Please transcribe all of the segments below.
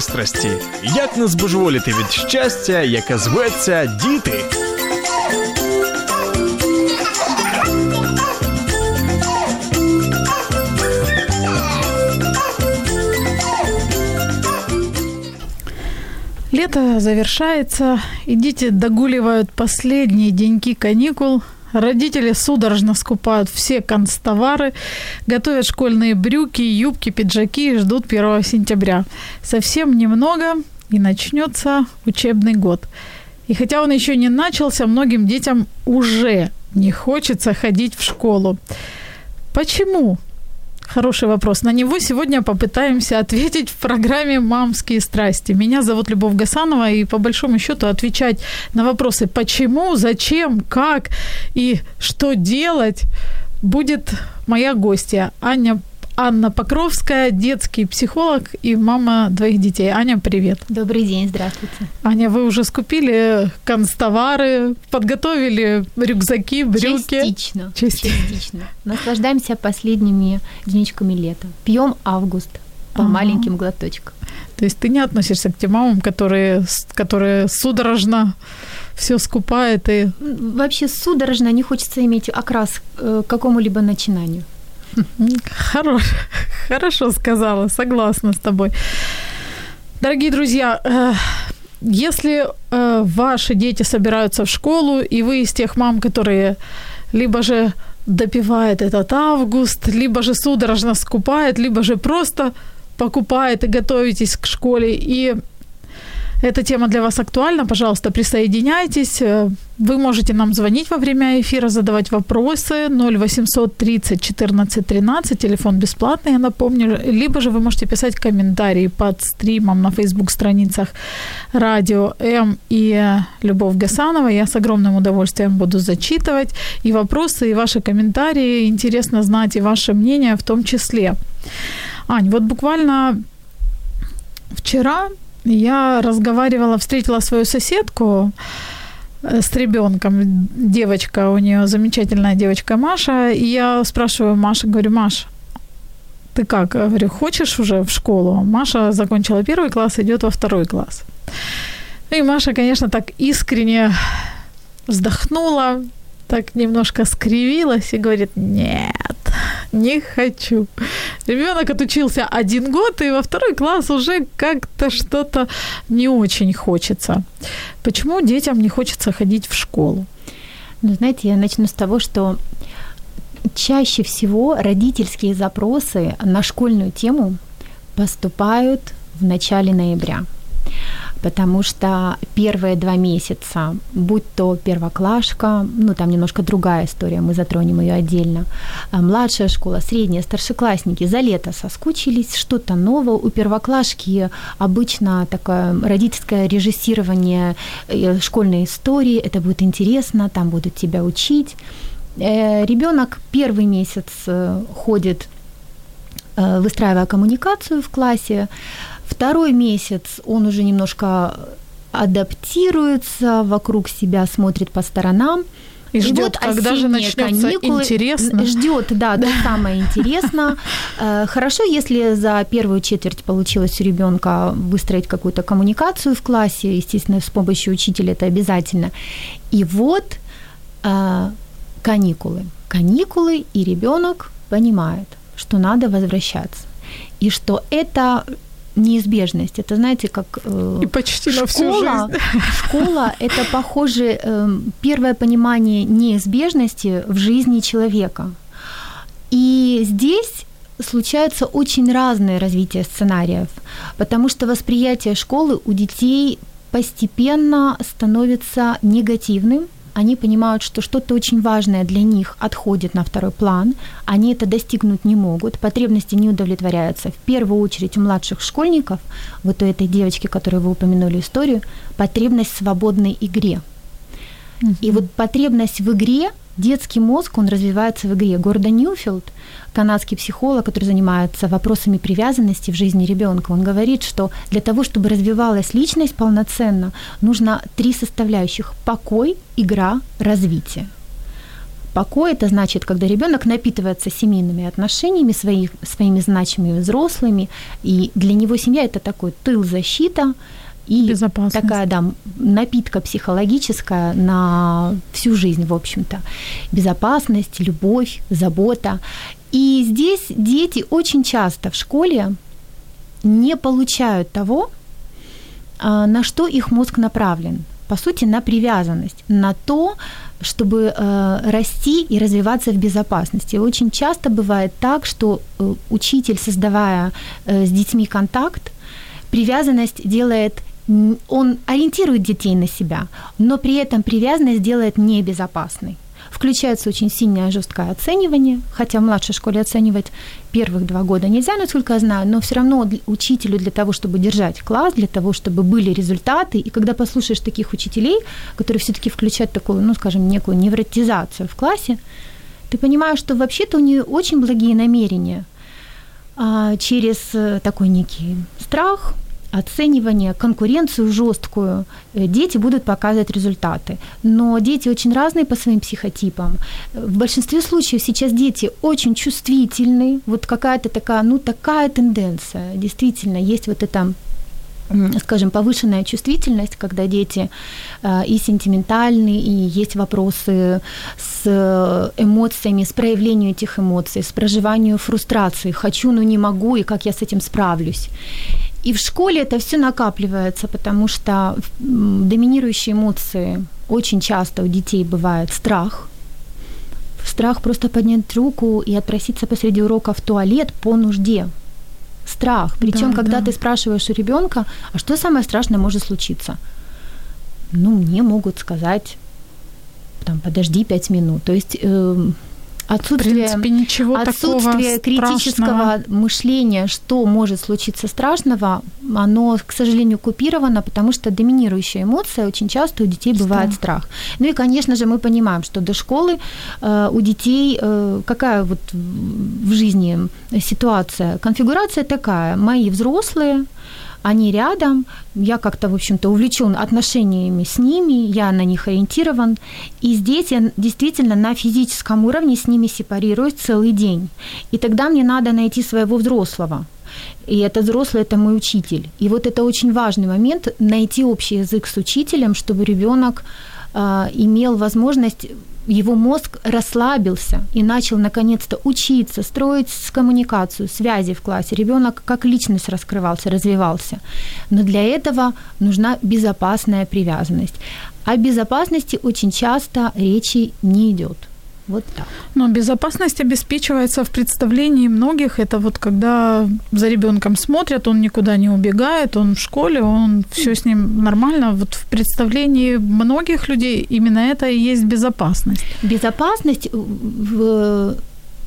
пристрасті. Як не збожеволіти від щастя, яке зветься діти. Лето завершается, и дети догуливают последние деньки каникул. Родители судорожно скупают все констовары, готовят школьные брюки, юбки, пиджаки и ждут 1 сентября. Совсем немного, и начнется учебный год. И хотя он еще не начался, многим детям уже не хочется ходить в школу. Почему? Хороший вопрос. На него сегодня попытаемся ответить в программе «Мамские страсти». Меня зовут Любовь Гасанова, и по большому счету отвечать на вопросы «почему?», «зачем?», «как?» и «что делать?» Будет моя гостья Аня Анна Покровская, детский психолог и мама двоих детей. Аня, привет. Добрый день, здравствуйте. Аня, вы уже скупили констовары, подготовили рюкзаки, брюки? Частично. Частично. Частично. Наслаждаемся последними денечками лета. Пьем август по ага. маленьким глоточкам. То есть ты не относишься к тем мамам, которые, которые судорожно все скупают и... Вообще судорожно не хочется иметь окрас к какому-либо начинанию. Хорош, хорошо сказала, согласна с тобой. Дорогие друзья, э, если э, ваши дети собираются в школу, и вы из тех мам, которые либо же допивает этот август, либо же судорожно скупает, либо же просто покупает и готовитесь к школе, и эта тема для вас актуальна, пожалуйста, присоединяйтесь. Вы можете нам звонить во время эфира, задавать вопросы 0800 30 14 13, телефон бесплатный, я напомню. Либо же вы можете писать комментарии под стримом на Facebook-страницах Радио М и Любовь Гасанова. Я с огромным удовольствием буду зачитывать и вопросы, и ваши комментарии. Интересно знать и ваше мнение в том числе. Ань, вот буквально вчера я разговаривала, встретила свою соседку э, с ребенком, девочка, у нее замечательная девочка Маша, и я спрашиваю Маша, говорю, Маш, ты как? Я говорю, хочешь уже в школу? Маша закончила первый класс, идет во второй класс. И Маша, конечно, так искренне вздохнула, так немножко скривилась и говорит, нет, не хочу. Ребенок отучился один год, и во второй класс уже как-то что-то не очень хочется. Почему детям не хочется ходить в школу? Ну, знаете, я начну с того, что чаще всего родительские запросы на школьную тему поступают в начале ноября потому что первые два месяца, будь то первоклашка, ну там немножко другая история, мы затронем ее отдельно, а младшая школа, средняя, старшеклассники за лето соскучились, что-то новое. У первоклашки обычно такое родительское режиссирование э, школьной истории, это будет интересно, там будут тебя учить. Э, Ребенок первый месяц э, ходит выстраивая коммуникацию в классе, Второй месяц он уже немножко адаптируется, вокруг себя смотрит по сторонам. И ждет, вот когда же начнется каникулы, интересно. Ждет, да, да, самое интересно. Э, хорошо, если за первую четверть получилось у ребенка выстроить какую-то коммуникацию в классе, естественно, с помощью учителя это обязательно. И вот э, каникулы. Каникулы, и ребенок понимает, что надо возвращаться. И что это неизбежность. Это, знаете, как э, И почти школа, на всю жизнь. школа – это, похоже, э, первое понимание неизбежности в жизни человека. И здесь случаются очень разные развития сценариев, потому что восприятие школы у детей постепенно становится негативным, они понимают, что что-то очень важное для них отходит на второй план, они это достигнуть не могут, потребности не удовлетворяются. В первую очередь у младших школьников, вот у этой девочки, которую вы упомянули историю, потребность в свободной игре. И вот потребность в игре детский мозг, он развивается в игре. Гордон Ньюфилд, канадский психолог, который занимается вопросами привязанности в жизни ребенка, он говорит, что для того, чтобы развивалась личность полноценно, нужно три составляющих – покой, игра, развитие. Покой – это значит, когда ребенок напитывается семейными отношениями, своих, своими значимыми взрослыми, и для него семья – это такой тыл, защита – и такая, да, напитка психологическая на всю жизнь, в общем-то. Безопасность, любовь, забота. И здесь дети очень часто в школе не получают того, а, на что их мозг направлен. По сути, на привязанность, на то, чтобы э, расти и развиваться в безопасности. Очень часто бывает так, что э, учитель, создавая э, с детьми контакт, привязанность делает он ориентирует детей на себя, но при этом привязанность делает небезопасной. Включается очень сильное жесткое оценивание, хотя в младшей школе оценивать первых два года нельзя, насколько я знаю, но все равно учителю для того, чтобы держать класс, для того, чтобы были результаты, и когда послушаешь таких учителей, которые все-таки включают такую, ну, скажем, некую невротизацию в классе, ты понимаешь, что вообще-то у нее очень благие намерения а, через э, такой некий страх, оценивание, конкуренцию жесткую, э, дети будут показывать результаты. Но дети очень разные по своим психотипам. В большинстве случаев сейчас дети очень чувствительны. Вот какая-то такая, ну такая тенденция. Действительно, есть вот это скажем, повышенная чувствительность, когда дети э, и сентиментальны, и есть вопросы с эмоциями, с проявлением этих эмоций, с проживанием фрустрации. Хочу, но не могу, и как я с этим справлюсь. И в школе это все накапливается, потому что доминирующие эмоции очень часто у детей бывает страх. Страх просто поднять руку и отпроситься посреди урока в туалет по нужде. Страх. Причем, да, когда да. ты спрашиваешь у ребенка, а что самое страшное может случиться? Ну, мне могут сказать, там, подожди пять минут. То есть э, отсутствие, в принципе, ничего отсутствие критического страшного. мышления, что может случиться страшного, оно, к сожалению, купировано, потому что доминирующая эмоция очень часто у детей бывает страх. страх. Ну и, конечно же, мы понимаем, что до школы э, у детей э, какая вот в жизни ситуация? Конфигурация такая. Мои взрослые, они рядом, я как-то, в общем-то, увлечен отношениями с ними, я на них ориентирован, и здесь я действительно на физическом уровне с ними сепарируюсь целый день. И тогда мне надо найти своего взрослого, и этот взрослый – это мой учитель. И вот это очень важный момент – найти общий язык с учителем, чтобы ребенок э, имел возможность его мозг расслабился и начал наконец-то учиться, строить коммуникацию, связи в классе. Ребенок как личность раскрывался, развивался. Но для этого нужна безопасная привязанность. О безопасности очень часто речи не идет. Вот так. Но безопасность обеспечивается в представлении многих. Это вот когда за ребенком смотрят, он никуда не убегает, он в школе, он все с ним нормально. Вот в представлении многих людей именно это и есть безопасность. Безопасность в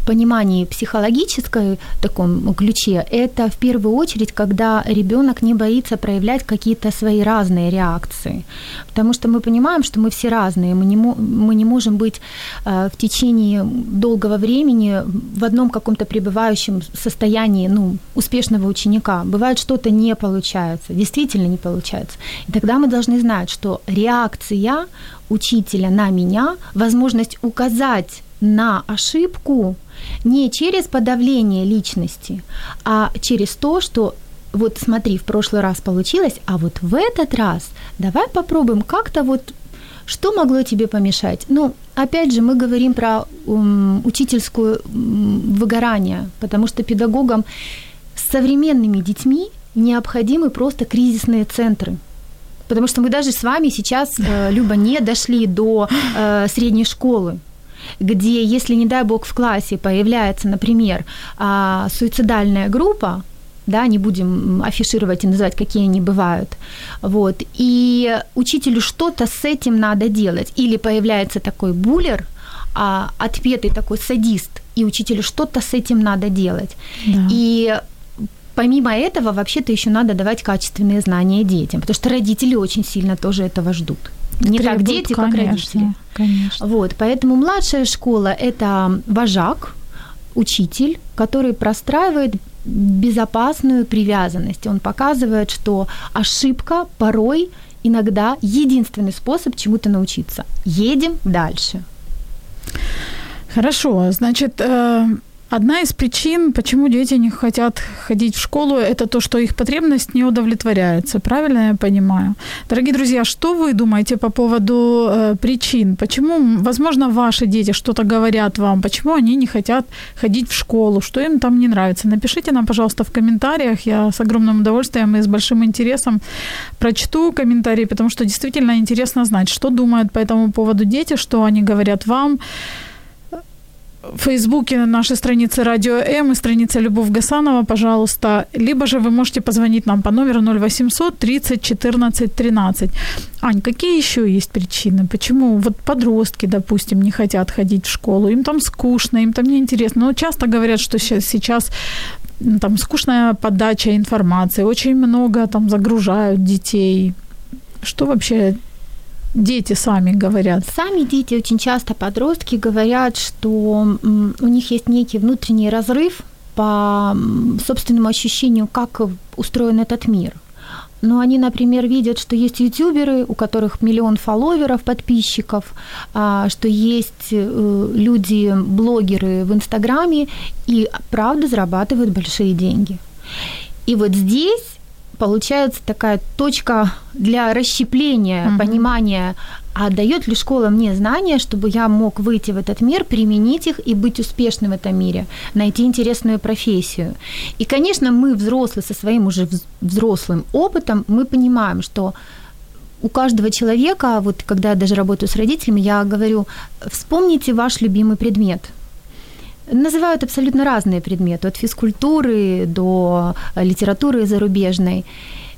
понимании психологической таком ключе, это в первую очередь, когда ребенок не боится проявлять какие-то свои разные реакции. Потому что мы понимаем, что мы все разные, мы не, мы не можем быть э, в течение долгого времени в одном каком-то пребывающем состоянии ну, успешного ученика. Бывает, что-то не получается, действительно не получается. И тогда мы должны знать, что реакция учителя на меня, возможность указать на ошибку не через подавление личности, а через то, что вот смотри, в прошлый раз получилось, а вот в этот раз давай попробуем как-то вот что могло тебе помешать? Ну, опять же, мы говорим про um, учительскую um, выгорание, потому что педагогам с современными детьми необходимы просто кризисные центры. Потому что мы даже с вами сейчас, э, Люба, не дошли до э, средней школы где, если, не дай бог, в классе появляется, например, а, суицидальная группа, да, не будем афишировать и называть, какие они бывают. Вот. И учителю что-то с этим надо делать. Или появляется такой буллер, а, отпетый такой садист, и учителю что-то с этим надо делать. Да. И помимо этого, вообще-то еще надо давать качественные знания детям, потому что родители очень сильно тоже этого ждут. Не Требуют, как дети, конечно, как родители. Конечно. Вот, поэтому младшая школа – это вожак, учитель, который простраивает безопасную привязанность. Он показывает, что ошибка порой иногда единственный способ чему-то научиться. Едем дальше. Хорошо, значит, э, Одна из причин, почему дети не хотят ходить в школу, это то, что их потребность не удовлетворяется. Правильно я понимаю? Дорогие друзья, что вы думаете по поводу э, причин? Почему, возможно, ваши дети что-то говорят вам, почему они не хотят ходить в школу, что им там не нравится? Напишите нам, пожалуйста, в комментариях. Я с огромным удовольствием и с большим интересом прочту комментарии, потому что действительно интересно знать, что думают по этому поводу дети, что они говорят вам в Фейсбуке на нашей странице Радио М и страница Любовь Гасанова, пожалуйста. Либо же вы можете позвонить нам по номеру 0800 30 14 13. Ань, какие еще есть причины? Почему вот подростки, допустим, не хотят ходить в школу? Им там скучно, им там неинтересно. Но часто говорят, что сейчас там скучная подача информации, очень много там загружают детей. Что вообще дети сами говорят? Сами дети, очень часто подростки говорят, что у них есть некий внутренний разрыв по собственному ощущению, как устроен этот мир. Но они, например, видят, что есть ютуберы, у которых миллион фолловеров, подписчиков, а, что есть э, люди, блогеры в Инстаграме, и правда зарабатывают большие деньги. И вот здесь получается такая точка для расщепления, угу. понимания, а дает ли школа мне знания, чтобы я мог выйти в этот мир, применить их и быть успешным в этом мире, найти интересную профессию. И, конечно, мы, взрослые, со своим уже взрослым опытом, мы понимаем, что у каждого человека, вот когда я даже работаю с родителями, я говорю, вспомните ваш любимый предмет – Называют абсолютно разные предметы, от физкультуры до литературы зарубежной.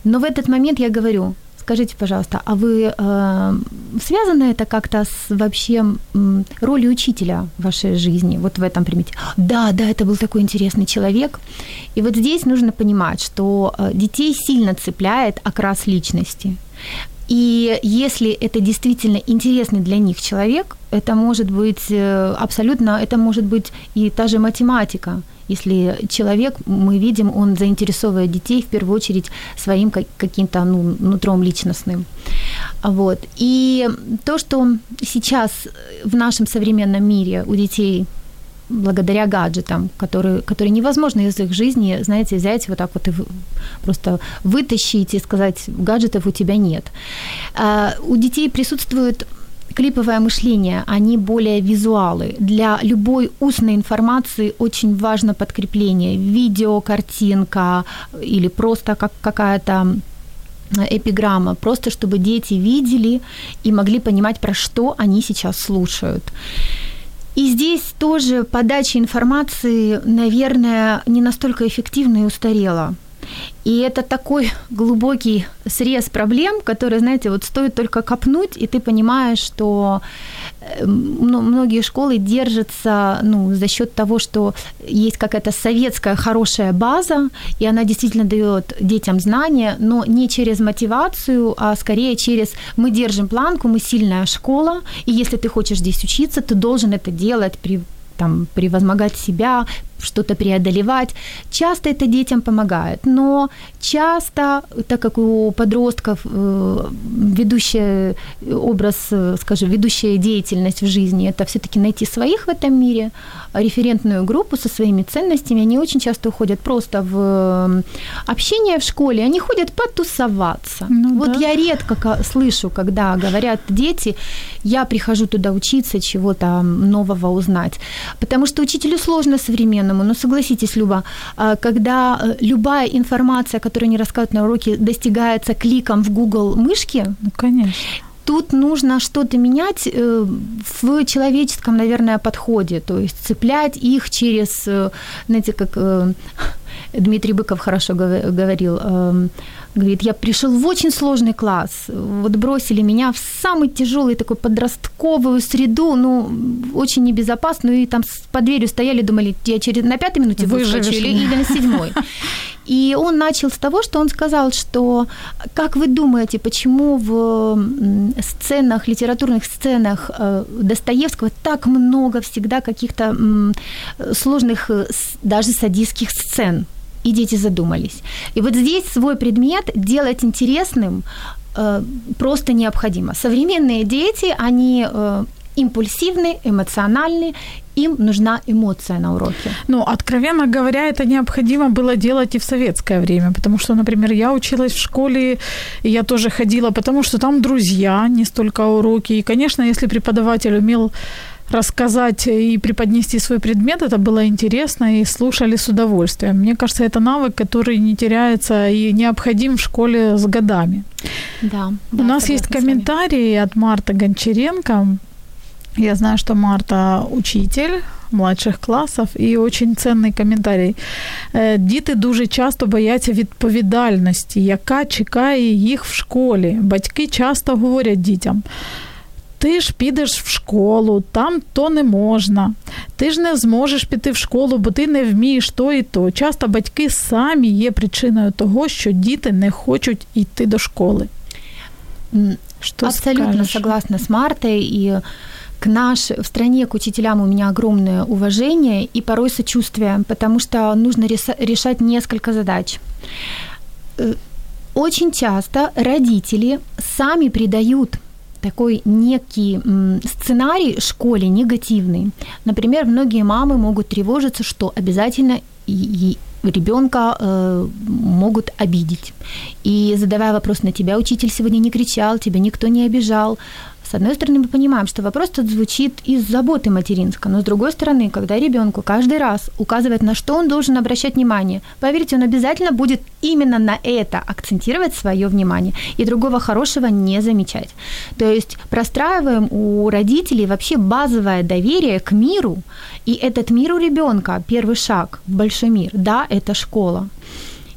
Но в этот момент я говорю, скажите, пожалуйста, а вы э, связаны это как-то с вообще э, ролью учителя в вашей жизни, вот в этом предмете? Да, да, это был такой интересный человек. И вот здесь нужно понимать, что э, детей сильно цепляет окрас личности. И если это действительно интересный для них человек, это может быть э, абсолютно, это может быть и та же математика. Если человек, мы видим, он заинтересовывает детей в первую очередь своим каким-то ну, нутром личностным. Вот. И то, что сейчас в нашем современном мире у детей благодаря гаджетам, которые, которые невозможно из их жизни, знаете, взять вот так вот и просто вытащить и сказать, гаджетов у тебя нет. А у детей присутствует клиповое мышление, они более визуалы. Для любой устной информации очень важно подкрепление. Видео, картинка или просто как какая-то эпиграмма, просто чтобы дети видели и могли понимать, про что они сейчас слушают. И здесь тоже подача информации, наверное, не настолько эффективна и устарела. И это такой глубокий срез проблем, который, знаете, вот стоит только копнуть, и ты понимаешь, что э, многие школы держатся ну, за счет того, что есть какая-то советская хорошая база, и она действительно дает детям знания, но не через мотивацию, а скорее через мы держим планку, мы сильная школа, и если ты хочешь здесь учиться, ты должен это делать при там, превозмогать себя, что-то преодолевать. Часто это детям помогает, но часто, так как у подростков э, ведущая образ, э, скажем, ведущая деятельность в жизни, это все-таки найти своих в этом мире, референтную группу со своими ценностями, они очень часто уходят просто в э, общение в школе, они ходят потусоваться. Ну, вот да. я редко слышу, когда говорят дети, я прихожу туда учиться, чего-то нового узнать, потому что учителю сложно современно современному. Но согласитесь, Люба, а, когда э, любая информация, которую они рассказывают на уроке, достигается кликом в Google мышки, ну, конечно. Тут нужно что-то менять э, в человеческом, наверное, подходе, то есть цеплять их через, э, знаете, как Дмитрий Быков хорошо говорил, эм, говорит, я пришел в очень сложный класс, вот бросили меня в самый тяжелый такой подростковую среду, ну, очень небезопасную, и там под дверью стояли, думали, я через, на пятой минуте выскочу или, или на седьмой. И он начал с того, что он сказал, что, как вы думаете, почему в сценах, литературных сценах э, Достоевского так много всегда каких-то сложных, э, даже садистских сцен? И дети задумались. И вот здесь свой предмет делать интересным э, просто необходимо. Современные дети, они импульсивны, эмоциональны, им нужна эмоция на уроке. Ну, откровенно говоря, это необходимо было делать и в советское время, потому что, например, я училась в школе, и я тоже ходила, потому что там друзья, не столько уроки. И, конечно, если преподаватель умел рассказать и преподнести свой предмет, это было интересно и слушали с удовольствием. Мне кажется, это навык, который не теряется и необходим в школе с годами. Да, У нас есть комментарий от Марты Гончаренко. Я знаю, что Марта учитель младших класів і очень ценний коментарій. Діти дуже часто бояться відповідальності, яка чекає їх в школі. Батьки часто говорять дітям. Ти ж підеш в школу, там то не можна. Ти ж не зможеш піти в школу, бо ти не вмієш то і то. Часто батьки самі є причиною того, що діти не хочуть йти до школи. Что Абсолютно скажешь? согласна с Мартой. И к наш, в стране к учителям у меня огромное уважение и порой сочувствие, потому что нужно решать несколько задач. Э, очень часто родители сами придают такой некий сценарий школе негативный. Например, многие мамы могут тревожиться, что обязательно ребенка э, могут обидеть. И задавая вопрос на тебя, учитель сегодня не кричал, тебя никто не обижал, с одной стороны, мы понимаем, что вопрос тут звучит из заботы материнской, но с другой стороны, когда ребенку каждый раз указывает, на что он должен обращать внимание, поверьте, он обязательно будет именно на это акцентировать свое внимание и другого хорошего не замечать. То есть простраиваем у родителей вообще базовое доверие к миру, и этот мир у ребенка первый шаг в большой мир. Да, это школа.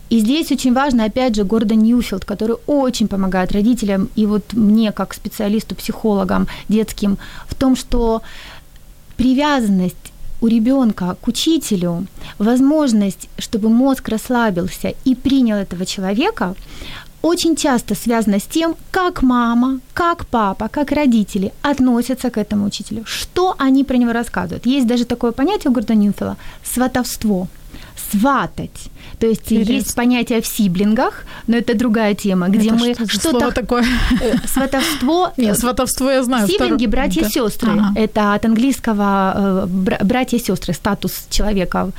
И здесь очень важно, опять же, Гордон Ньюфилд, который очень помогает родителям и вот мне, как специалисту, психологам детским, в том, что привязанность у ребенка к учителю, возможность, чтобы мозг расслабился и принял этого человека, очень часто связана с тем, как мама, как папа, как родители относятся к этому учителю, что они про него рассказывают. Есть даже такое понятие у Гордона Ньюфилла – сватовство – сватать. То есть Интересно. есть понятие в сиблингах, но это другая тема, где это мы что что-то такое э, сватовство. Нет, сватовство я знаю. Сиблинги братья сестры. Ага. Это от английского э, братья сестры статус человека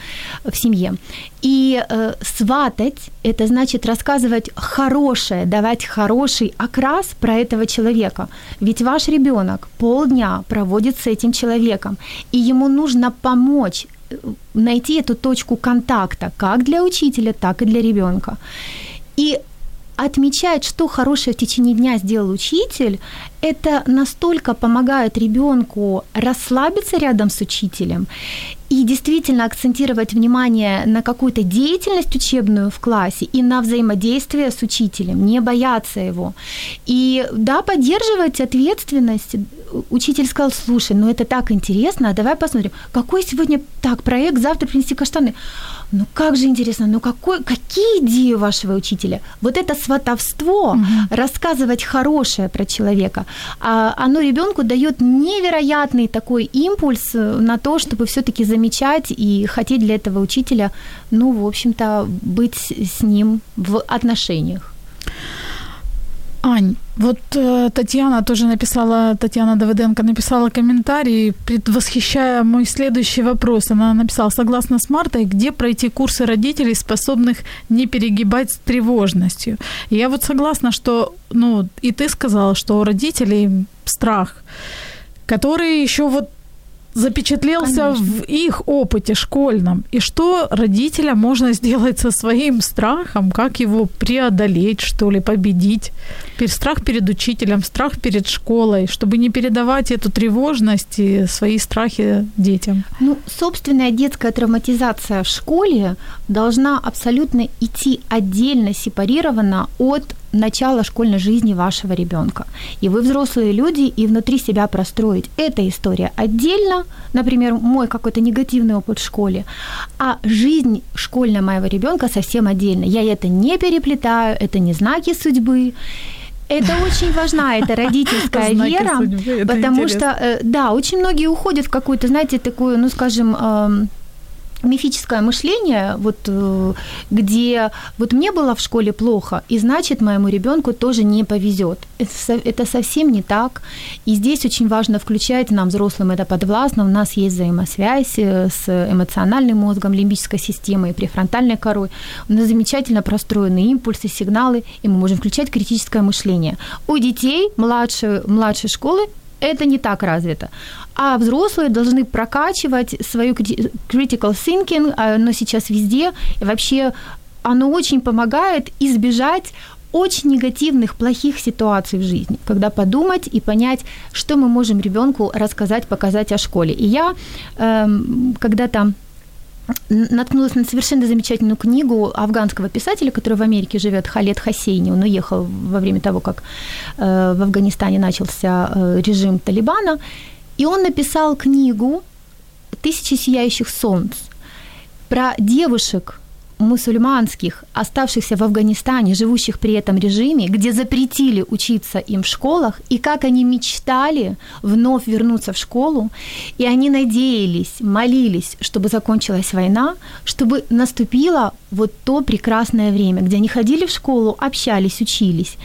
в семье. И э, сватать это значит рассказывать хорошее, давать хороший окрас про этого человека. Ведь ваш ребенок полдня проводит с этим человеком, и ему нужно помочь найти эту точку контакта как для учителя, так и для ребенка. И отмечать, что хорошее в течение дня сделал учитель, это настолько помогает ребенку расслабиться рядом с учителем и действительно акцентировать внимание на какую-то деятельность учебную в классе и на взаимодействие с учителем, не бояться его. И да, поддерживать ответственность. Учитель сказал, слушай, ну это так интересно, а давай посмотрим, какой сегодня так проект, завтра принести каштаны. Ну как же интересно, ну какой, какие идеи вашего учителя? Вот это сватовство, угу. рассказывать хорошее про человека, а оно ребенку дает невероятный такой импульс на то, чтобы все-таки замечать и хотеть для этого учителя, ну, в общем-то, быть с ним в отношениях. Ань, вот э, Татьяна тоже написала, Татьяна Давыденко написала комментарий, предвосхищая мой следующий вопрос. Она написала, согласно с Мартой, где пройти курсы родителей, способных не перегибать с тревожностью. Я вот согласна, что, ну, и ты сказала, что у родителей страх, который еще вот запечатлелся Конечно. в их опыте школьном. И что родителям можно сделать со своим страхом, как его преодолеть, что ли, победить. Страх перед учителем, страх перед школой, чтобы не передавать эту тревожность и свои страхи детям. Ну, собственная детская травматизация в школе должна абсолютно идти отдельно, сепарированно от начала школьной жизни вашего ребенка. И вы взрослые люди, и внутри себя простроить. Эта история отдельно, например, мой какой-то негативный опыт в школе, а жизнь школьная моего ребенка совсем отдельно. Я это не переплетаю, это не знаки судьбы. Это очень важна, эта родительская Знаки вера, судьбы, это потому интересно. что, э, да, очень многие уходят в какую-то, знаете, такую, ну, скажем, эм, мифическое мышление, вот э, где вот мне было в школе плохо, и значит моему ребенку тоже не повезет. Это, это совсем не так. И здесь очень важно включать нам, взрослым, это подвластно. У нас есть взаимосвязь э, с эмоциональным мозгом, лимбической системой, префронтальной корой. У нас замечательно простроены импульсы, сигналы, и мы можем включать критическое мышление. У детей младшей, младшей школы это не так развито. А взрослые должны прокачивать свою critical thinking, а оно сейчас везде. И вообще оно очень помогает избежать очень негативных, плохих ситуаций в жизни, когда подумать и понять, что мы можем ребенку рассказать, показать о школе. И я эм, когда-то наткнулась на совершенно замечательную книгу афганского писателя, который в Америке живет, Халет Хасейни. Он уехал во время того, как э, в Афганистане начался э, режим Талибана. И он написал книгу «Тысячи сияющих солнц» про девушек мусульманских, оставшихся в Афганистане, живущих при этом режиме, где запретили учиться им в школах, и как они мечтали вновь вернуться в школу, и они надеялись, молились, чтобы закончилась война, чтобы наступило вот то прекрасное время, где они ходили в школу, общались, учились.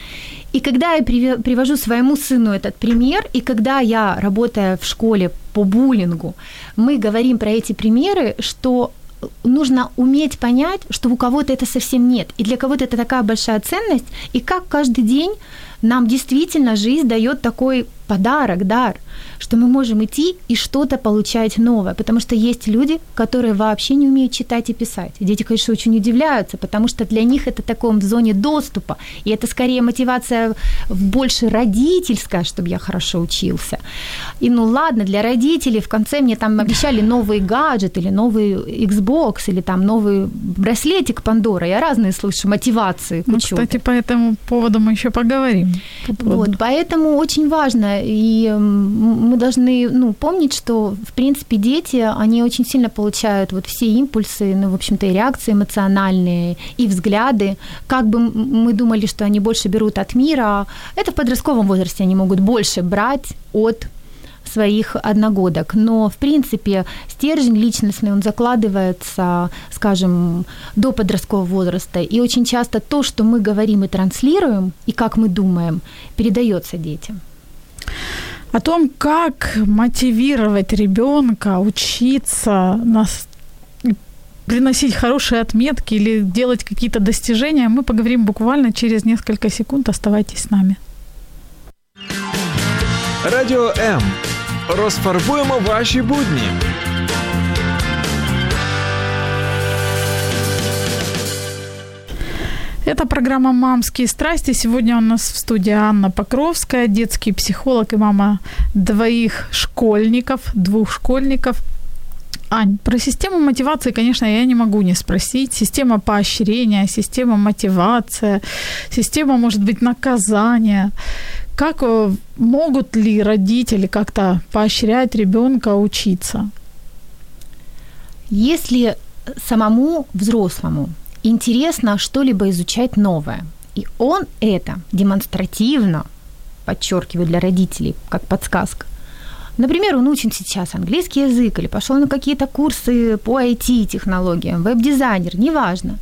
И когда я привожу своему сыну этот пример, и когда я, работая в школе по буллингу, мы говорим про эти примеры, что нужно уметь понять, что у кого-то это совсем нет, и для кого-то это такая большая ценность, и как каждый день нам действительно жизнь дает такой подарок, дар, что мы можем идти и что-то получать новое, потому что есть люди, которые вообще не умеют читать и писать. И дети, конечно, очень удивляются, потому что для них это таком в зоне доступа, и это скорее мотивация больше родительская, чтобы я хорошо учился. И ну ладно, для родителей в конце мне там обещали новый гаджет или новый Xbox или там новый браслетик Пандора. Я разные слышу мотивации Ну, кстати, по этому поводу мы еще поговорим. По поводу- Вот, поэтому очень важно, и мы должны ну, помнить, что, в принципе, дети, они очень сильно получают вот все импульсы, ну, в общем-то, и реакции эмоциональные, и взгляды. Как бы мы думали, что они больше берут от мира, это в подростковом возрасте они могут больше брать от своих одногодок. Но, в принципе, стержень личностный, он закладывается, скажем, до подросткового возраста. И очень часто то, что мы говорим и транслируем, и как мы думаем, передается детям О том, как мотивировать ребенка учиться, нас приносить хорошие отметки или делать какие-то достижения, мы поговорим буквально через несколько секунд. Оставайтесь с нами. Радіо М. Розфарбуємо ваші будні. Это программа «Мамские страсти». Сегодня у нас в студии Анна Покровская, детский психолог и мама двоих школьников, двух школьников. Ань, про систему мотивации, конечно, я не могу не спросить. Система поощрения, система мотивация, система, может быть, наказания. Как э, могут ли родители как-то поощрять ребенка учиться? Если самому взрослому интересно что-либо изучать новое, и он это демонстративно, подчеркиваю для родителей, как подсказка, Например, он учит сейчас английский язык или пошел на какие-то курсы по IT-технологиям, веб-дизайнер, неважно.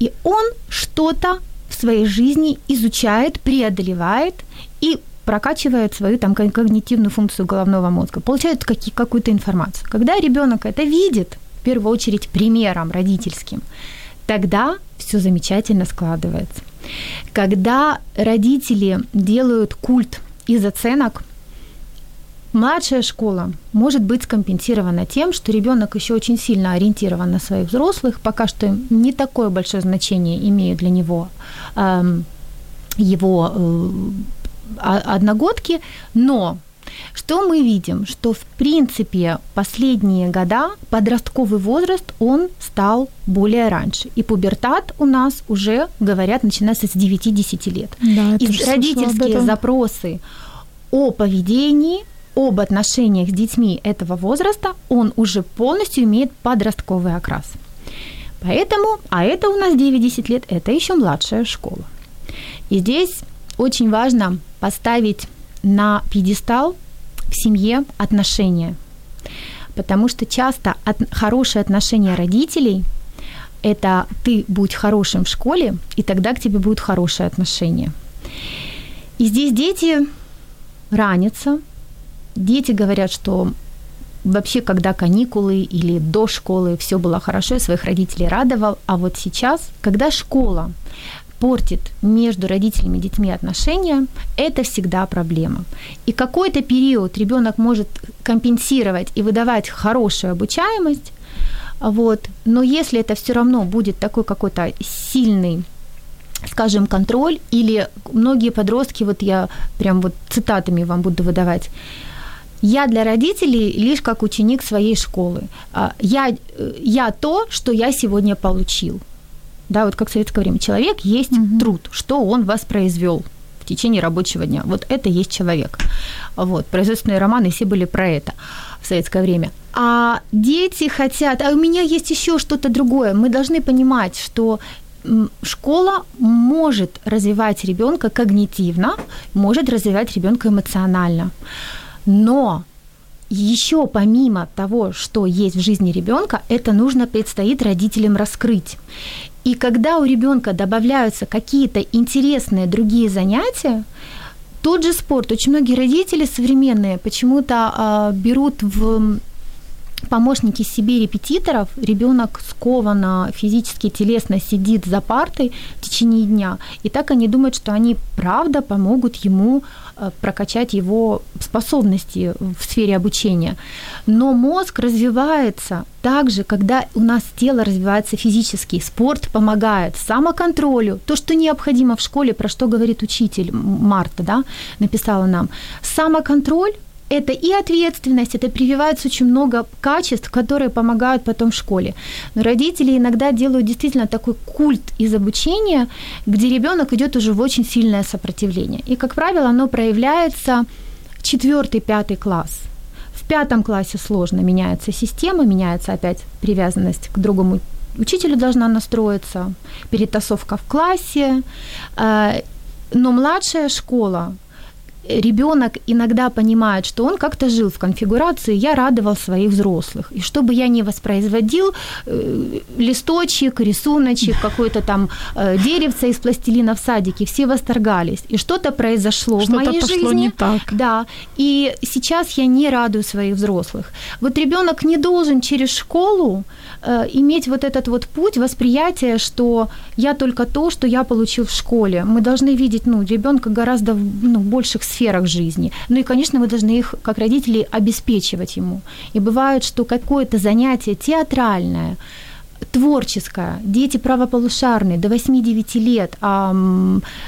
И он что-то в своей жизни изучает, преодолевает и прокачивает свою там когнитивную функцию головного мозга, получает какие, какую-то информацию. Когда ребенок это видит, в первую очередь примером родительским, тогда все замечательно складывается. Когда родители делают культ из оценок, Младшая школа может быть скомпенсирована тем, что ребенок еще очень сильно ориентирован на своих взрослых, пока что не такое большое значение имеют для него эм, его э, одногодки, но что мы видим? Что, в принципе, последние года подростковый возраст, он стал более раньше. И пубертат у нас уже, говорят, начинается с 9-10 лет. Да, и родительские запросы о поведении об отношениях с детьми этого возраста, он уже полностью имеет подростковый окрас. Поэтому, а это у нас 9-10 лет, это еще младшая школа. И здесь очень важно поставить на пьедестал в семье отношения. Потому что часто от, хорошие отношения родителей – это ты будь хорошим в школе, и тогда к тебе будет хорошее отношение. И здесь дети ранятся, дети говорят, что вообще, когда каникулы или до школы все было хорошо, своих родителей радовал, а вот сейчас, когда школа портит между родителями и детьми отношения, это всегда проблема. И какой-то период ребенок может компенсировать и выдавать хорошую обучаемость, вот, но если это все равно будет такой какой-то сильный скажем, контроль, или многие подростки, вот я прям вот цитатами вам буду выдавать, я для родителей лишь как ученик своей школы. А, я, э, я то, что я сегодня получил. Да, вот как в советское время. Человек есть угу. труд, что он воспроизвел в течение рабочего дня. Вот это есть человек. Вот, производственные романы все были про это в советское время. А дети хотят, а у меня есть еще что-то другое. Мы должны понимать, что школа может развивать ребенка когнитивно, может развивать ребенка эмоционально. Но еще помимо того, что есть в жизни ребенка, это нужно предстоит родителям раскрыть. И когда у ребенка добавляются какие-то интересные другие занятия, тот же спорт, очень многие родители современные почему-то э, берут в помощники себе репетиторов, ребенок скованно физически, телесно сидит за партой в течение дня, и так они думают, что они правда помогут ему прокачать его способности в сфере обучения. Но мозг развивается так же, когда у нас тело развивается физически. Спорт помогает самоконтролю, то, что необходимо в школе, про что говорит учитель Марта, да, написала нам. Самоконтроль это и ответственность, это прививается очень много качеств, которые помогают потом в школе. Но родители иногда делают действительно такой культ из обучения, где ребенок идет уже в очень сильное сопротивление. И, как правило, оно проявляется в четвертый, пятый класс. В пятом классе сложно меняется система, меняется опять привязанность к другому учителю должна настроиться, перетасовка в классе. Э, но младшая школа, ребенок иногда понимает, что он как-то жил в конфигурации, я радовал своих взрослых. И чтобы я не воспроизводил э, листочек, рисуночек, какое-то там э, деревце из пластилина в садике, все восторгались. И что-то произошло что-то в моей пошло жизни. не так. Да. И сейчас я не радую своих взрослых. Вот ребенок не должен через школу Э, иметь вот этот вот путь восприятия, что я только то, что я получил в школе. Мы должны видеть ну, ребенка гораздо ну, в больших сферах жизни. Ну и, конечно, мы должны их, как родители, обеспечивать ему. И бывает, что какое-то занятие театральное, творческая, дети правополушарные до 8-9 лет, а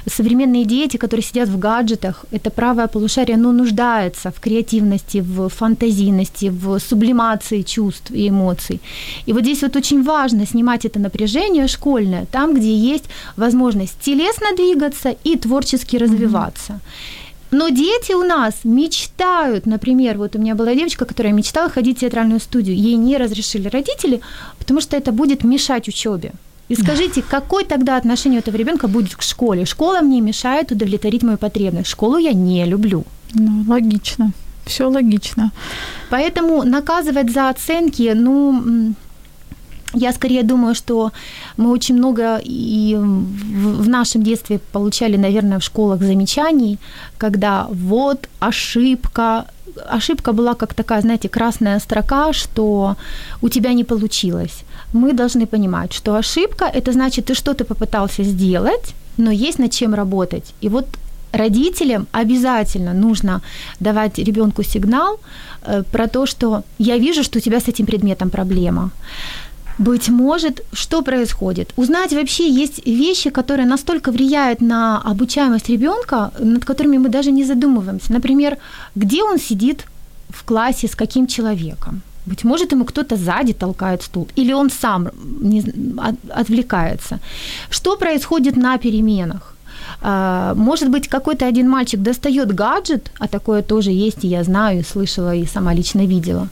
современные дети, которые сидят в гаджетах, это правое полушарие, оно нуждается в креативности, в фантазийности, в сублимации чувств и эмоций. И вот здесь вот очень важно снимать это напряжение школьное, там, где есть возможность телесно двигаться и творчески развиваться. Mm-hmm. Но дети у нас мечтают, например, вот у меня была девочка, которая мечтала ходить в театральную студию, ей не разрешили родители, потому что это будет мешать учебе. И скажите, какое тогда отношение этого ребенка будет к школе? Школа мне мешает удовлетворить мою потребность. Школу я не люблю. Ну, логично. Все логично. Поэтому наказывать за оценки, ну, я скорее думаю, что мы очень много и в нашем детстве получали, наверное, в школах замечаний, когда вот ошибка, ошибка была как такая, знаете, красная строка, что у тебя не получилось. Мы должны понимать, что ошибка – это значит, ты что-то попытался сделать, но есть над чем работать. И вот родителям обязательно нужно давать ребенку сигнал э, про то, что я вижу, что у тебя с этим предметом проблема. Быть может, что происходит? Узнать вообще есть вещи, которые настолько влияют на обучаемость ребенка, над которыми мы даже не задумываемся. Например, где он сидит в классе, с каким человеком. Быть может, ему кто-то сзади толкает стул, или он сам не, от, отвлекается. Что происходит на переменах? А, может быть, какой-то один мальчик достает гаджет, а такое тоже есть, и я знаю, слышала, и сама лично видела,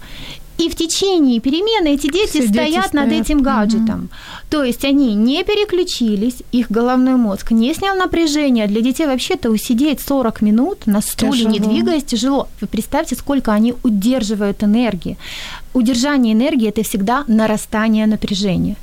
и в течение перемены эти дети Все стоят дети над стоят. этим гаджетом. Угу. То есть они не переключились, их головной мозг не снял напряжение. Для детей вообще-то усидеть 40 минут на стуле, тяжело. не двигаясь, тяжело. Вы представьте, сколько они удерживают энергии. Удержание энергии – это всегда нарастание напряжения.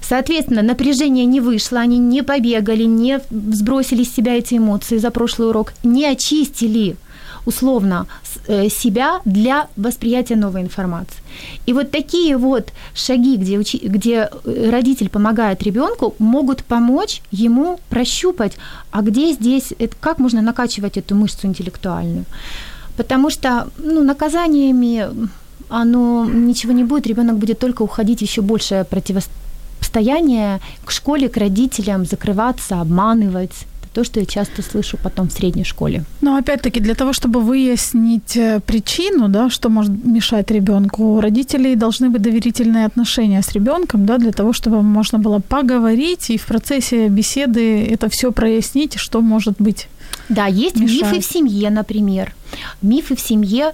Соответственно, напряжение не вышло, они не побегали, не сбросили с себя эти эмоции за прошлый урок, не очистили – условно э, себя для восприятия новой информации. И вот такие вот шаги, где, учи, где э, родитель помогает ребенку, могут помочь ему прощупать, а где здесь, как можно накачивать эту мышцу интеллектуальную. Потому что ну, наказаниями оно ничего не будет, ребенок будет только уходить еще большее противостояние к школе, к родителям, закрываться, обманывать то, что я часто слышу потом в средней школе. Но опять-таки для того, чтобы выяснить э, причину, да, что может мешать ребенку, у родителей должны быть доверительные отношения с ребенком, да, для того, чтобы можно было поговорить и в процессе беседы это все прояснить, что может быть. Да, есть мешает. мифы в семье, например. Мифы в семье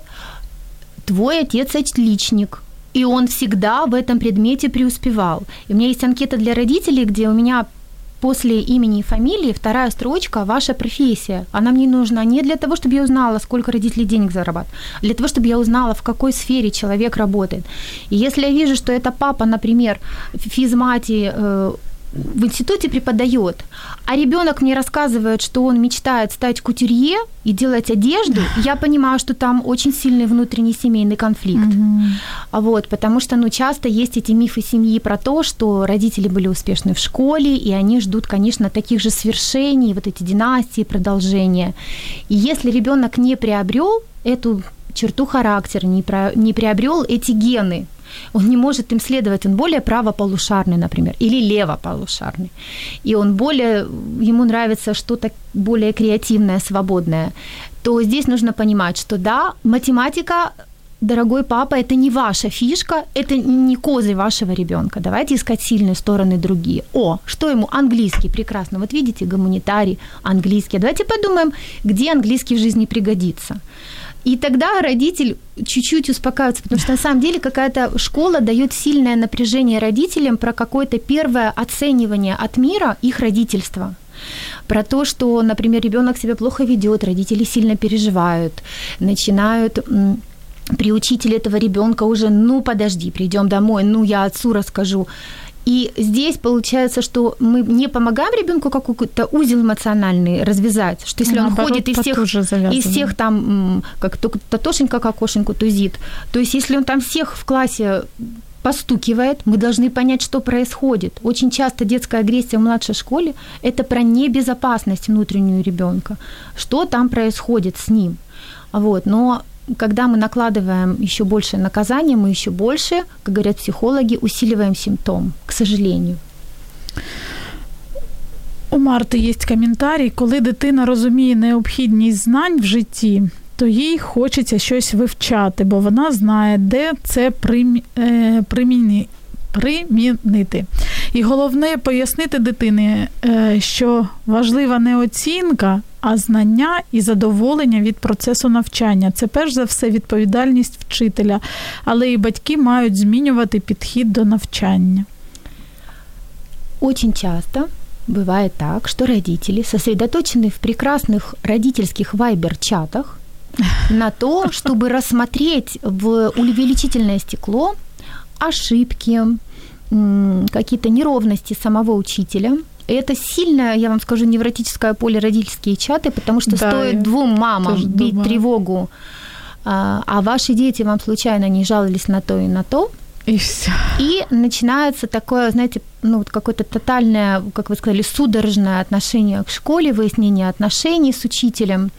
твой отец отличник, и он всегда в этом предмете преуспевал. И у меня есть анкета для родителей, где у меня после имени и фамилии вторая строчка – ваша профессия. Она мне нужна не для того, чтобы я узнала, сколько родителей денег зарабатывают, а для того, чтобы я узнала, в какой сфере человек работает. И если я вижу, что это папа, например, в физмате э, в институте преподает, а ребенок мне рассказывает, что он мечтает стать кутюрье и делать одежду, я понимаю, что там очень сильный внутренний семейный конфликт. Mm-hmm. Вот, потому что ну, часто есть эти мифы семьи про то, что родители были успешны в школе, и они ждут, конечно, таких же свершений, вот эти династии, продолжения. И если ребенок не приобрел эту черту характера, не, про, не приобрел эти гены, он не может им следовать, он более правополушарный, например, или левополушарный. И он более, ему нравится что-то более креативное, свободное, то здесь нужно понимать, что да, математика дорогой папа, это не ваша фишка, это не козырь вашего ребенка. Давайте искать сильные стороны другие. О, что ему? Английский, прекрасно. Вот видите, гуманитарий, английский. Давайте подумаем, где английский в жизни пригодится. И тогда родитель чуть-чуть успокаивается, потому что на самом деле какая-то школа дает сильное напряжение родителям про какое-то первое оценивание от мира их родительства. Про то, что, например, ребенок себя плохо ведет, родители сильно переживают, начинают при учителе этого ребенка уже, ну подожди, придем домой, ну я отцу расскажу. И здесь получается, что мы не помогаем ребенку какой-то узел эмоциональный развязать, что если Наоборот, он ходит и всех, и всех там, как только Татошенька кокошеньку тузит, то есть если он там всех в классе постукивает, мы должны понять, что происходит. Очень часто детская агрессия в младшей школе – это про небезопасность внутреннюю ребенка, что там происходит с ним. Вот. Но когда мы накладываем еще больше наказания, мы еще больше, как говорят психологи, усиливаем симптом, к сожалению. У Марти є коментарій, коли дитина розуміє необхідність знань в житті, то їй хочеться щось вивчати, бо вона знає, де це примі... Е, приміні... примінити. І головне пояснити дитині, е, що важлива не оцінка, а знання і задоволення від процесу навчання. Це перш за все відповідальність вчителя, але і батьки мають змінювати підхід до навчання. Очень часто бывает так, что родители сосредоточены в прекрасных родительских вайбер-чатах на то, чтобы рассмотреть в увеличительное стекло ошибки, какие-то неровности самого учителя – это сильное, я вам скажу, невротическое поле родительские чаты, потому что да, стоит двум мамам бить думаю. тревогу, а, а ваши дети вам случайно не жаловались на то и на то, И все. И начинается такое, знаете, ну, вот какое-то тотальное, как вы сказали, судорожное отношение к школе, выяснение отношений с учителем.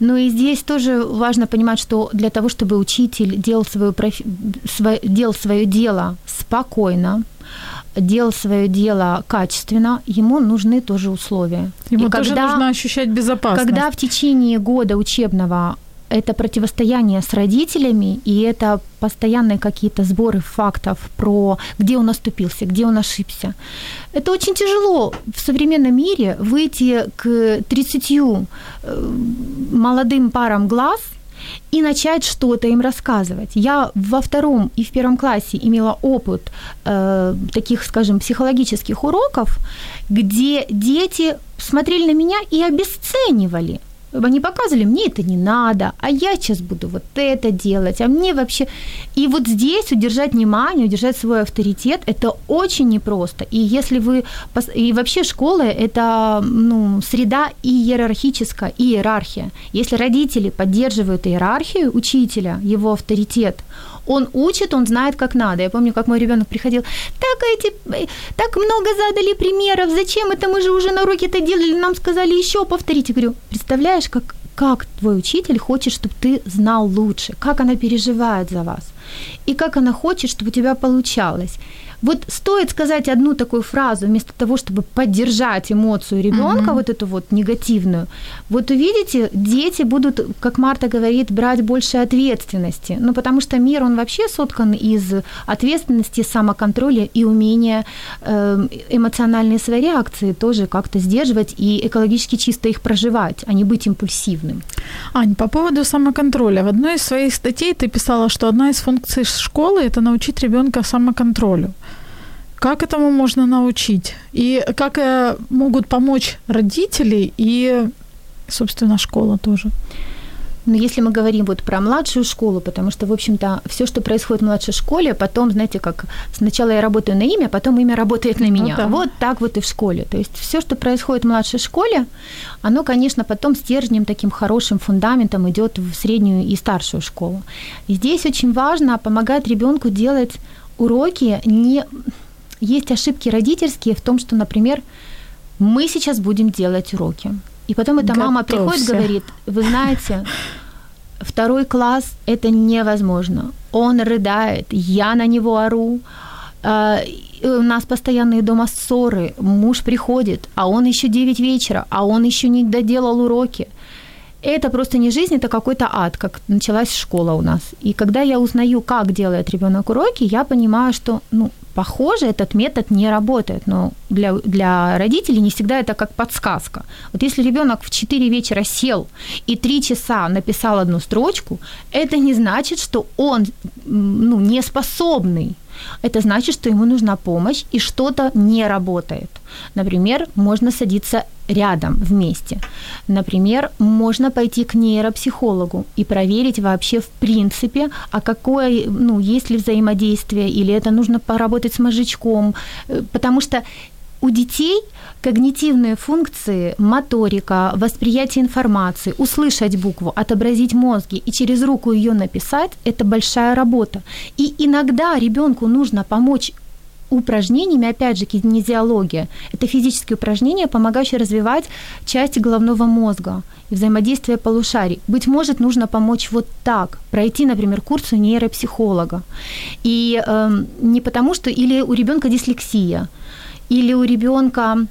Ну и здесь тоже важно понимать, что для того, чтобы учитель делал, свою профи... свое... делал свое дело спокойно, делал свое дело качественно, ему нужны тоже условия. Ему и тоже когда, нужно ощущать безопасность. Когда в течение года учебного это противостояние с родителями, и это постоянные какие-то сборы фактов про где он оступился, где он ошибся. Это очень тяжело в современном мире выйти к 30 э, молодым парам глаз и начать что-то им рассказывать. Я во втором и в первом классе имела опыт э, таких, скажем, психологических уроков, где дети смотрели на меня и обесценивали они показывали, мне это не надо, а я сейчас буду вот это делать, а мне вообще... И вот здесь удержать внимание, удержать свой авторитет, это очень непросто. И если вы... И вообще школа – это ну, среда иерархическая, иерархия. Если родители поддерживают иерархию учителя, его авторитет, он учит, он знает, как надо. Я помню, как мой ребенок приходил, так эти, так много задали примеров, зачем это, мы же уже на уроке это делали, нам сказали еще повторить. Я говорю, представляешь, как, как твой учитель хочет, чтобы ты знал лучше, как она переживает за вас, и как она хочет, чтобы у тебя получалось. Вот стоит сказать одну такую фразу вместо того, чтобы поддержать эмоцию ребенка, mm-hmm. вот эту вот негативную. Вот увидите, дети будут, как Марта говорит, брать больше ответственности. Ну, потому что мир, он вообще соткан из ответственности, самоконтроля и умения э, эмоциональные свои реакции тоже как-то сдерживать и экологически чисто их проживать, а не быть импульсивным. Ань, по поводу самоконтроля. В одной из своих статей ты писала, что одна из функций школы – это научить ребенка самоконтролю. Как этому можно научить? И как э, могут помочь родители и, собственно, школа тоже? Но ну, если мы говорим вот про младшую школу, потому что, в общем-то, все, что происходит в младшей школе, потом, знаете, как сначала я работаю на имя, потом имя работает на меня. Ну, да. Вот так вот и в школе. То есть все, что происходит в младшей школе, оно, конечно, потом стержнем таким хорошим фундаментом идет в среднюю и старшую школу. И здесь очень важно помогать ребенку делать уроки не есть ошибки родительские в том, что, например, мы сейчас будем делать уроки. И потом эта Готовься. мама приходит и говорит, вы знаете, второй класс – это невозможно. Он рыдает, я на него ору, а, у нас постоянные дома ссоры, муж приходит, а он еще 9 вечера, а он еще не доделал уроки. Это просто не жизнь, это какой-то ад, как началась школа у нас. И когда я узнаю, как делает ребенок уроки, я понимаю, что ну, похоже, этот метод не работает. Но для, для родителей не всегда это как подсказка. Вот если ребенок в 4 вечера сел и 3 часа написал одну строчку, это не значит, что он ну, не способный это значит, что ему нужна помощь и что-то не работает. Например, можно садиться рядом вместе. Например, можно пойти к нейропсихологу и проверить вообще в принципе, а какое, ну, есть ли взаимодействие, или это нужно поработать с мозжечком, э, потому что у детей когнитивные функции, моторика, восприятие информации, услышать букву, отобразить мозги и через руку ее написать – это большая работа. И иногда ребенку нужно помочь упражнениями, опять же, кинезиология. Это физические упражнения, помогающие развивать части головного мозга и взаимодействие полушарий. Быть может, нужно помочь вот так, пройти, например, курс у нейропсихолога. И э, не потому, что или у ребенка дислексия, или у ребенка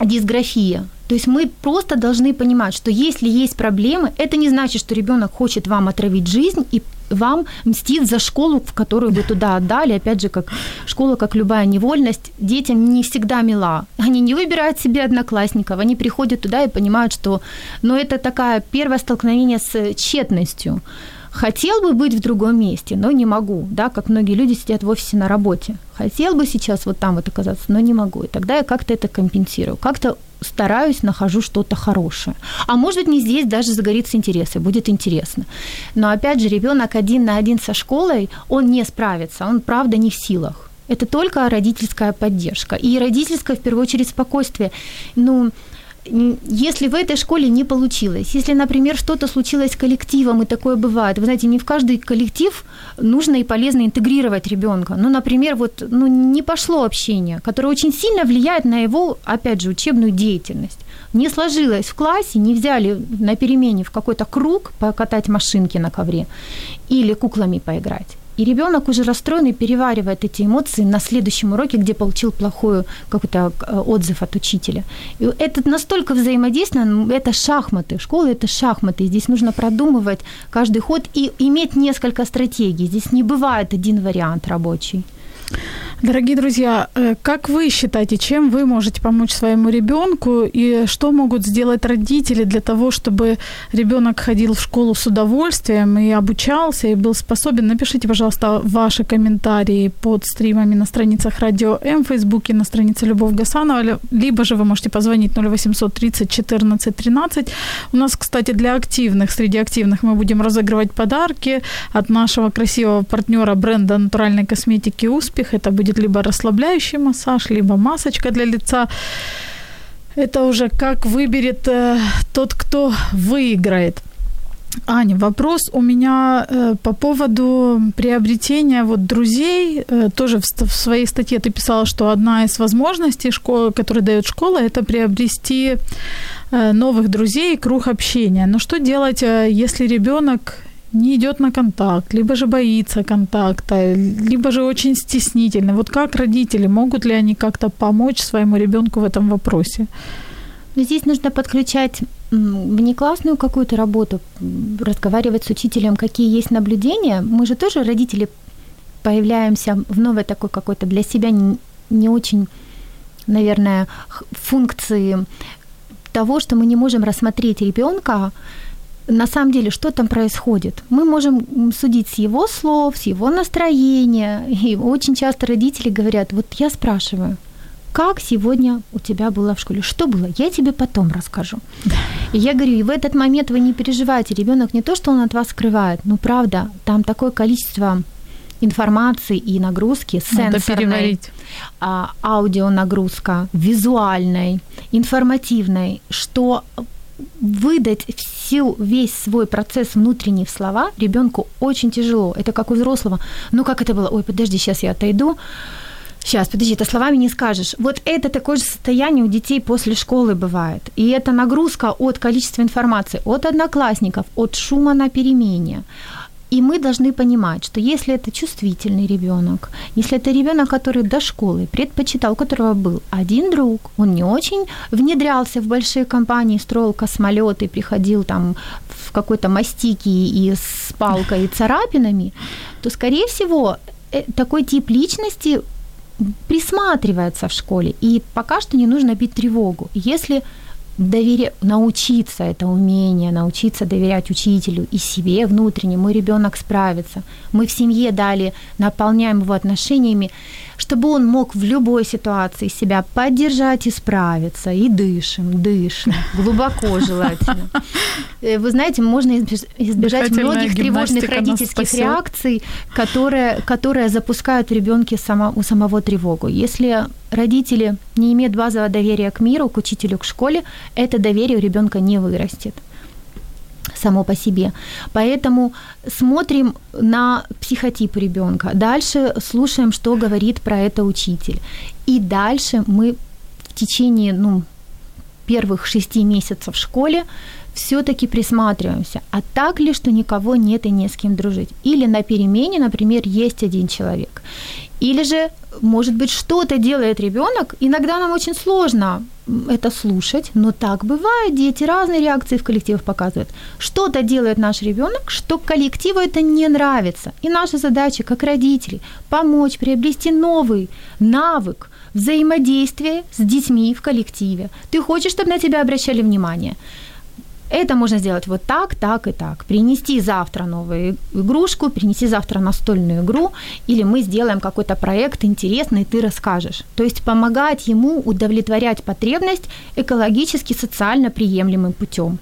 дисграфия. То есть мы просто должны понимать, что если есть проблемы, это не значит, что ребенок хочет вам отравить жизнь и вам мстит за школу, в которую вы туда отдали. Опять же, как школа, как любая невольность, детям не всегда мила. Они не выбирают себе одноклассников, они приходят туда и понимают, что ну, это такая первое столкновение с тщетностью. Хотел бы быть в другом месте, но не могу, да, как многие люди сидят в офисе на работе. Хотел бы сейчас вот там вот оказаться, но не могу. И тогда я как-то это компенсирую, как-то стараюсь, нахожу что-то хорошее. А может быть, не здесь даже загорится интерес, и будет интересно. Но опять же, ребенок один на один со школой, он не справится, он правда не в силах. Это только родительская поддержка. И родительское, в первую очередь, спокойствие. Ну, если в этой школе не получилось, если, например, что-то случилось с коллективом, и такое бывает, вы знаете, не в каждый коллектив нужно и полезно интегрировать ребенка. Ну, например, вот ну, не пошло общение, которое очень сильно влияет на его, опять же, учебную деятельность. Не сложилось в классе, не взяли на перемене в какой-то круг покатать машинки на ковре или куклами поиграть. И ребенок уже расстроенный переваривает эти эмоции на следующем уроке, где получил плохой какой-то э, отзыв от учителя. И это настолько взаимодейственно, это шахматы. Школа – это шахматы. Здесь нужно продумывать каждый ход и иметь несколько стратегий. Здесь не бывает один вариант рабочий. Дорогие друзья, э, как вы считаете, чем вы можете помочь своему ребенку и что могут сделать родители для того, чтобы ребенок ходил в школу с удовольствием и обучался и был способен? Напишите, пожалуйста, ваши комментарии под стримами на страницах Радио М в Фейсбуке, на странице Любовь Гасанова, либо же вы можете позвонить 0800 30 14 13. У нас, кстати, для активных, среди активных мы будем разыгрывать подарки от нашего красивого партнера бренда натуральной косметики «Успех». Это будет либо расслабляющий массаж, либо масочка для лица. Это уже как выберет э, тот, кто выиграет. Аня, вопрос у меня э, по поводу приобретения вот друзей. Э, тоже в, в своей статье ты писала, что одна из возможностей, школы, которые дает школа, это приобрести э, новых друзей, круг общения. Но что делать, э, если ребенок не идет на контакт, либо же боится контакта, либо же очень стеснительный. Вот как родители, могут ли они как-то помочь своему ребенку в этом вопросе? Здесь нужно подключать внеклассную какую-то работу, разговаривать с учителем, какие есть наблюдения. Мы же тоже, родители, появляемся в новой такой какой-то для себя не очень, наверное, функции того, что мы не можем рассмотреть ребенка на самом деле, что там происходит? Мы можем судить с его слов, с его настроения. И очень часто родители говорят, вот я спрашиваю, как сегодня у тебя было в школе, что было, я тебе потом расскажу. И я говорю, и в этот момент вы не переживайте, ребенок не то, что он от вас скрывает, но правда, там такое количество информации и нагрузки сенсорной, а, аудионагрузка, визуальной, информативной, что выдать всю, весь свой процесс внутренний в слова ребенку очень тяжело. Это как у взрослого. Ну, как это было? Ой, подожди, сейчас я отойду. Сейчас, подожди, это словами не скажешь. Вот это такое же состояние у детей после школы бывает. И это нагрузка от количества информации, от одноклассников, от шума на перемене, и мы должны понимать, что если это чувствительный ребенок, если это ребенок, который до школы предпочитал, у которого был один друг, он не очень внедрялся в большие компании, строил космолеты, приходил там в какой-то мастики и с палкой и царапинами, то, скорее всего, э, такой тип личности присматривается в школе, и пока что не нужно бить тревогу. Если доверя... научиться это умение, научиться доверять учителю и себе внутренне, мой ребенок справится. Мы в семье дали, наполняем его отношениями, чтобы он мог в любой ситуации себя поддержать и справиться. И дышим, дышим, глубоко желательно. Э, вы знаете, можно избежать многих тревожных родительских реакций, которые, которые запускают в ребенке само, у самого тревогу. Если родители не имеют базового доверия к миру, к учителю, к школе, это доверие у ребенка не вырастет само по себе. Поэтому смотрим на психотип ребенка. Дальше слушаем, что говорит про это учитель. И дальше мы в течение ну, первых шести месяцев в школе все-таки присматриваемся, а так ли, что никого нет и не с кем дружить. Или на перемене, например, есть один человек. Или же, может быть, что-то делает ребенок. Иногда нам очень сложно это слушать, но так бывает. Дети разные реакции в коллективах показывают. Что-то делает наш ребенок, что коллективу это не нравится. И наша задача, как родителей, помочь приобрести новый навык взаимодействия с детьми в коллективе. Ты хочешь, чтобы на тебя обращали внимание? Это можно сделать вот так, так и так. Принести завтра новую игрушку, принести завтра настольную игру, или мы сделаем какой-то проект интересный, ты расскажешь. То есть помогать ему удовлетворять потребность экологически, социально приемлемым путем.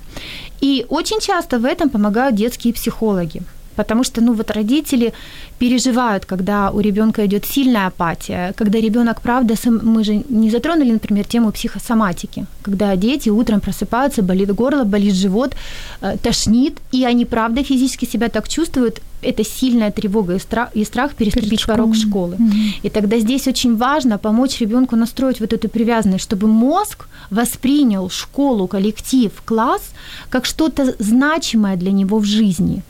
И очень часто в этом помогают детские психологи. Потому что, ну, вот родители переживают, когда у ребенка идет сильная апатия, когда ребенок, правда, мы же не затронули, например, тему психосоматики, когда дети утром просыпаются, болит горло, болит живот, э, тошнит, и они, правда, физически себя так чувствуют, это сильная тревога и страх, и страх переступить порог школы. Mm-hmm. И тогда здесь очень важно помочь ребенку настроить вот эту привязанность, чтобы мозг воспринял школу, коллектив, класс как что-то значимое для него в жизни.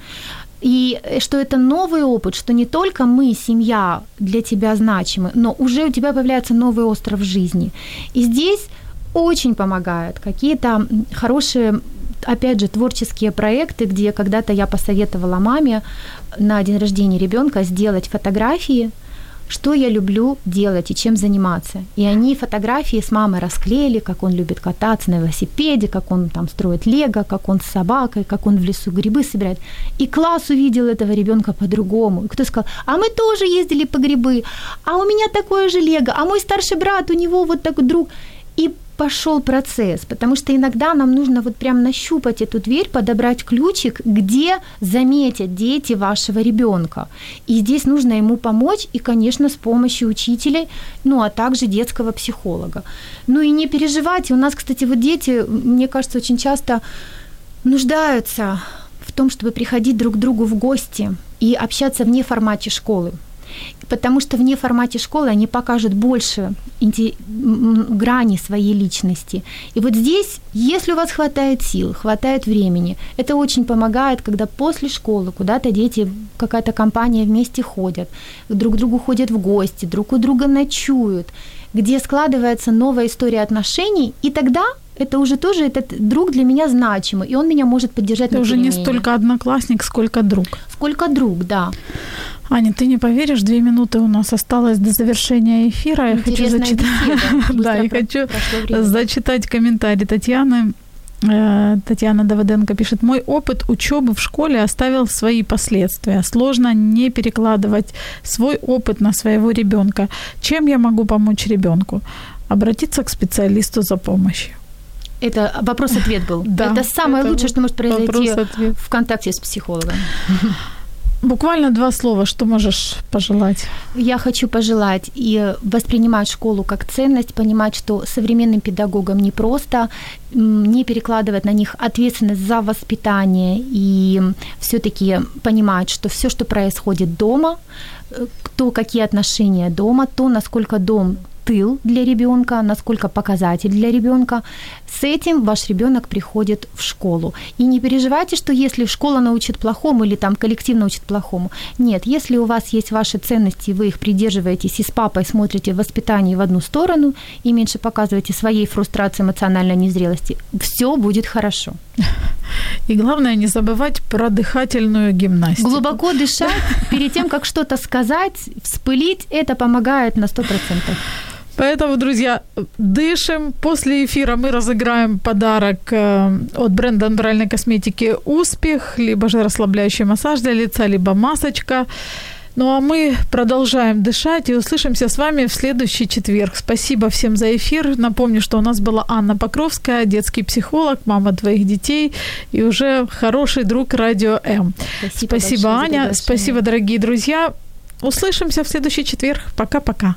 И что это новый опыт, что не только мы, семья, для тебя значимы, но уже у тебя появляется новый остров жизни. И здесь очень помогают какие-то хорошие опять же, творческие проекты, где когда-то я посоветовала маме на день рождения ребенка сделать фотографии что я люблю делать и чем заниматься. И они фотографии с мамой расклеили, как он любит кататься на велосипеде, как он там строит лего, как он с собакой, как он в лесу грибы собирает. И класс увидел этого ребенка по-другому. И кто сказал, а мы тоже ездили по грибы, а у меня такое же лего, а мой старший брат, у него вот такой друг. И пошел процесс, потому что иногда нам нужно вот прям нащупать эту дверь, подобрать ключик, где заметят дети вашего ребенка. И здесь нужно ему помочь, и, конечно, с помощью учителей, ну, а также детского психолога. Ну и не переживайте, у нас, кстати, вот дети, мне кажется, очень часто нуждаются в том, чтобы приходить друг к другу в гости и общаться вне формате школы потому что вне формате школы они покажут больше грани своей личности. И вот здесь, если у вас хватает сил, хватает времени, это очень помогает, когда после школы куда-то дети, какая-то компания вместе ходят, друг к другу ходят в гости, друг у друга ночуют, где складывается новая история отношений, и тогда это уже тоже этот друг для меня значимый, и он меня может поддержать. Это уже не столько одноклассник, сколько друг. Сколько друг, да. Аня, ты не поверишь, две минуты у нас осталось до завершения эфира. Я хочу зачитать, да, я хочу зачитать комментарий Татьяны. Э, Татьяна Давыденко пишет, мой опыт учебы в школе оставил свои последствия. Сложно не перекладывать свой опыт на своего ребенка. Чем я могу помочь ребенку? Обратиться к специалисту за помощью. Это вопрос-ответ был. Да, это самое это лучшее, что может произойти в контакте с психологом. Буквально два слова, что можешь пожелать? Я хочу пожелать и воспринимать школу как ценность, понимать, что современным педагогам не просто не перекладывать на них ответственность за воспитание и все-таки понимать, что все, что происходит дома, э, то, какие отношения дома, то, насколько дом тыл для ребенка, насколько показатель для ребенка. С этим ваш ребенок приходит в школу. И не переживайте, что если школа научит плохому или там коллектив научит плохому. Нет, если у вас есть ваши ценности, вы их придерживаетесь и с папой смотрите в воспитании в одну сторону и меньше показываете своей фрустрации, эмоциональной незрелости, все будет хорошо. И главное не забывать про дыхательную гимнастику. Глубоко дышать перед тем, как что-то сказать, вспылить, это помогает на 100%. Поэтому, друзья, дышим. После эфира мы разыграем подарок э, от бренда натуральной косметики «Успех», либо же расслабляющий массаж для лица, либо масочка. Ну а мы продолжаем дышать и услышимся с вами в следующий четверг. Спасибо всем за эфир. Напомню, что у нас была Анна Покровская, детский психолог, мама двоих детей и уже хороший друг Радио М. Спасибо, Спасибо Аня. Спасибо, дорогие друзья. Услышимся в следующий четверг. Пока-пока.